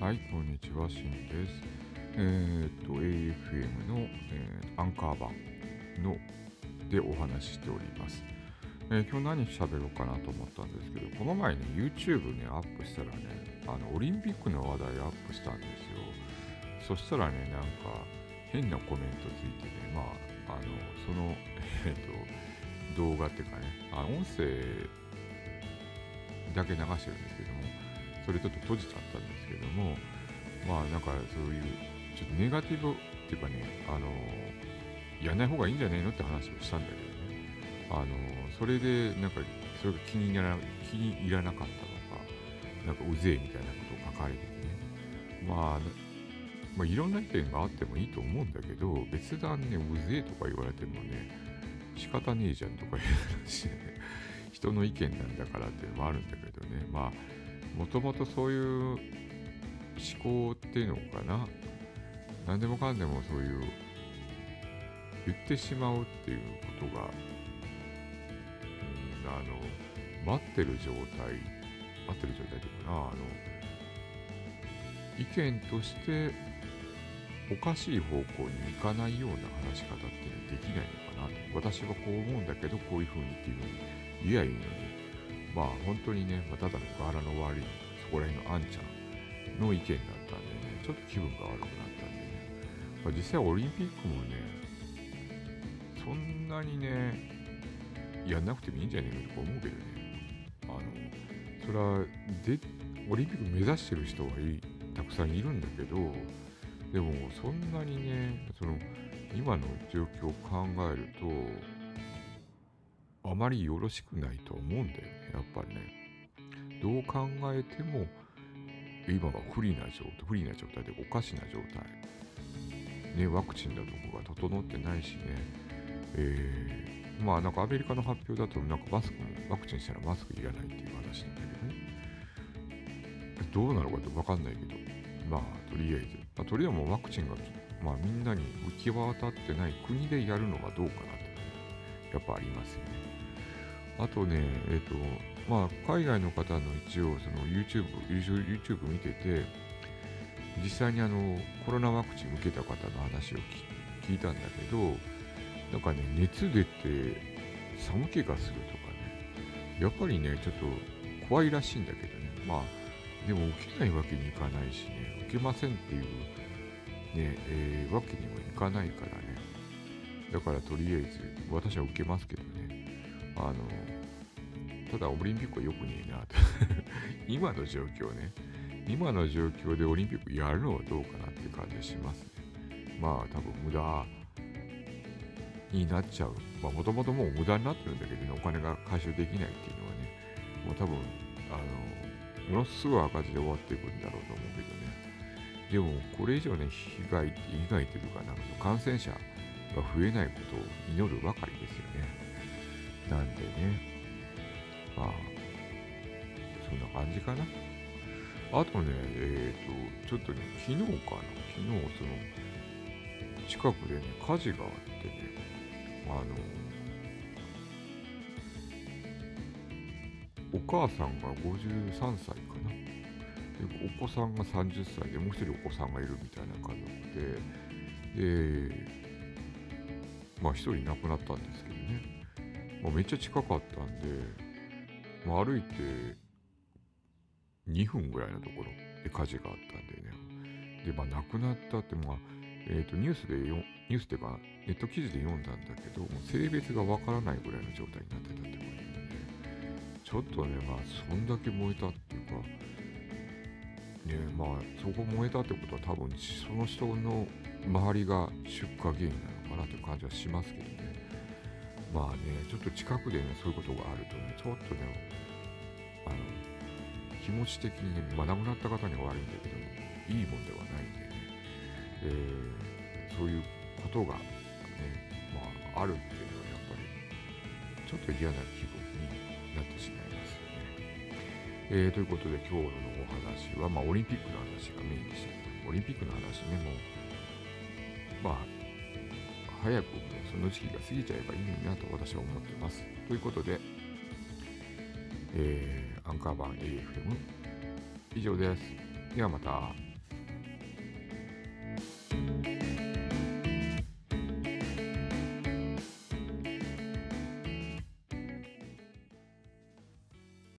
はい、こんにちは、しんです。えーっと、AFM の、えーアンカー版のでお話ししております。えー今日何喋ろうかなと思ったんですけど、この前ね、YouTube ね、アップしたらね、あの、オリンピックの話題アップしたんですよ。そしたらね、なんか、変なコメントついてね、まあ、あの、その、えっと、動画っていうかね、あ音声だけ流してるんですけども、それちょっと閉じちゃったんでも、まあなんかそういう、ちょっとネガティブっていうかね、あの、やんない方がいいんじゃねえのって話をしたんだけどね、あの、それでなんか、それが気に入ら気に入らなかったのか、なんかうぜえみたいなことを書かれててね、まあ、まあいろんな意見があってもいいと思うんだけど、別段ね、うぜえとか言われてもね、仕方ねえじゃんとかいう話でね、人の意見なんだからっていうのもあるんだけどね、まあ、もともとそういう考っていうのかな、何でもかんでもそういう、言ってしまうっていうことが、うん、あの、待ってる状態、待ってる状態っていうかな、あの、意見としておかしい方向に行かないような話し方っていうのはできないのかなと。私はこう思うんだけど、こういう風にっていう風に言えばいいのに、まあ本当にね、ま、ただの柄の悪い、そこら辺のあんちゃんの意見だったんでね、ちょっと気分が悪くなったんでね、まあ、実際オリンピックもね、そんなにね、やんなくてもいいんじゃねえのと思うけどね、あの、それはで、オリンピック目指してる人はいたくさんいるんだけど、でもそんなにね、その、今の状況を考えると、あまりよろしくないと思うんだよね、やっぱりね。どう考えても、今は不利な状態、不利な状態でおかしな状態。ね、ワクチンだとかが整ってないしね、えー、まあなんかアメリカの発表だと、なんかマスクも、ワクチンしたらマスクいらないっていう話なんだけどね。どうなのかってわかんないけど、まあとりあえず、まあ、とりあえずもうワクチンが、まあみんなに行き渡ってない国でやるのはどうかなって、やっぱありますよね。あとね、えっ、と、まあ、海外の方の一応、その YouTube、YouTube, 見てて、実際にあの、コロナワクチン受けた方の話を聞いたんだけど、なんかね、熱出て寒気がするとかね、やっぱりね、ちょっと怖いらしいんだけどね、まあ、でも受けないわけにいかないしね、受けませんっていう、ね、えー、わけにもいかないからね、だからとりあえず、私は受けますけどね、あの、ただオリンピックは良くねえなと。今の状況ね。今の状況でオリンピックやるのはどうかなっていう感じがしますね。まあ多分無駄になっちゃう。まあもともともう無駄になってるんだけどね、お金が回収できないっていうのはね、もう多分、あの、ものすごい赤字で終わっていくんだろうと思うけどね。でもこれ以上ね、被害、被害というかなんか感染者が増えないことを祈るばかりですよね。なんでね、まあ、そんな感じかな。あとね、えっ、ー、と、ちょっとね、昨日かな、昨日その、近くでね、火事があってね、あの、お母さんが53歳かな。で、お子さんが30歳で、もう一人お子さんがいるみたいな家族で、で、まあ一人亡くなったんですけどね。まあ、めっちゃ近かったんで、まあ、歩いて2分ぐらいのところで火事があったんでね。で、まあ、亡くなったって、まあ、えっ、ー、と、ニュースでよ、ニュースっていうか、ネット記事で読んだんだけど、もう性別がわからないぐらいの状態になってたってことでね。ちょっとね、まあ、そんだけ燃えたっていうか、ね、まあ、そこ燃えたってことは多分、その人の周りが出火原因なのかなという感じはしますけどね。まあね、ちょっと近くでね、そういうことがあるとね、ちょっとね、あの、気持ち的にね、まあ亡くなった方には悪いんだけども、いいもんではないんでね、えー、そういうことがね、まああるっていうのはやっぱり、ちょっと嫌な気分になってしまいますよね。えー、ということで今日のお話は、まあオリンピックの話がメインでしたけど、オリンピックの話ね、もう、まあ、早くその時期が過ぎちゃえばいいのになと私は思ってます。ということで、えー、アンカー版 AFM 以上です。ではまた。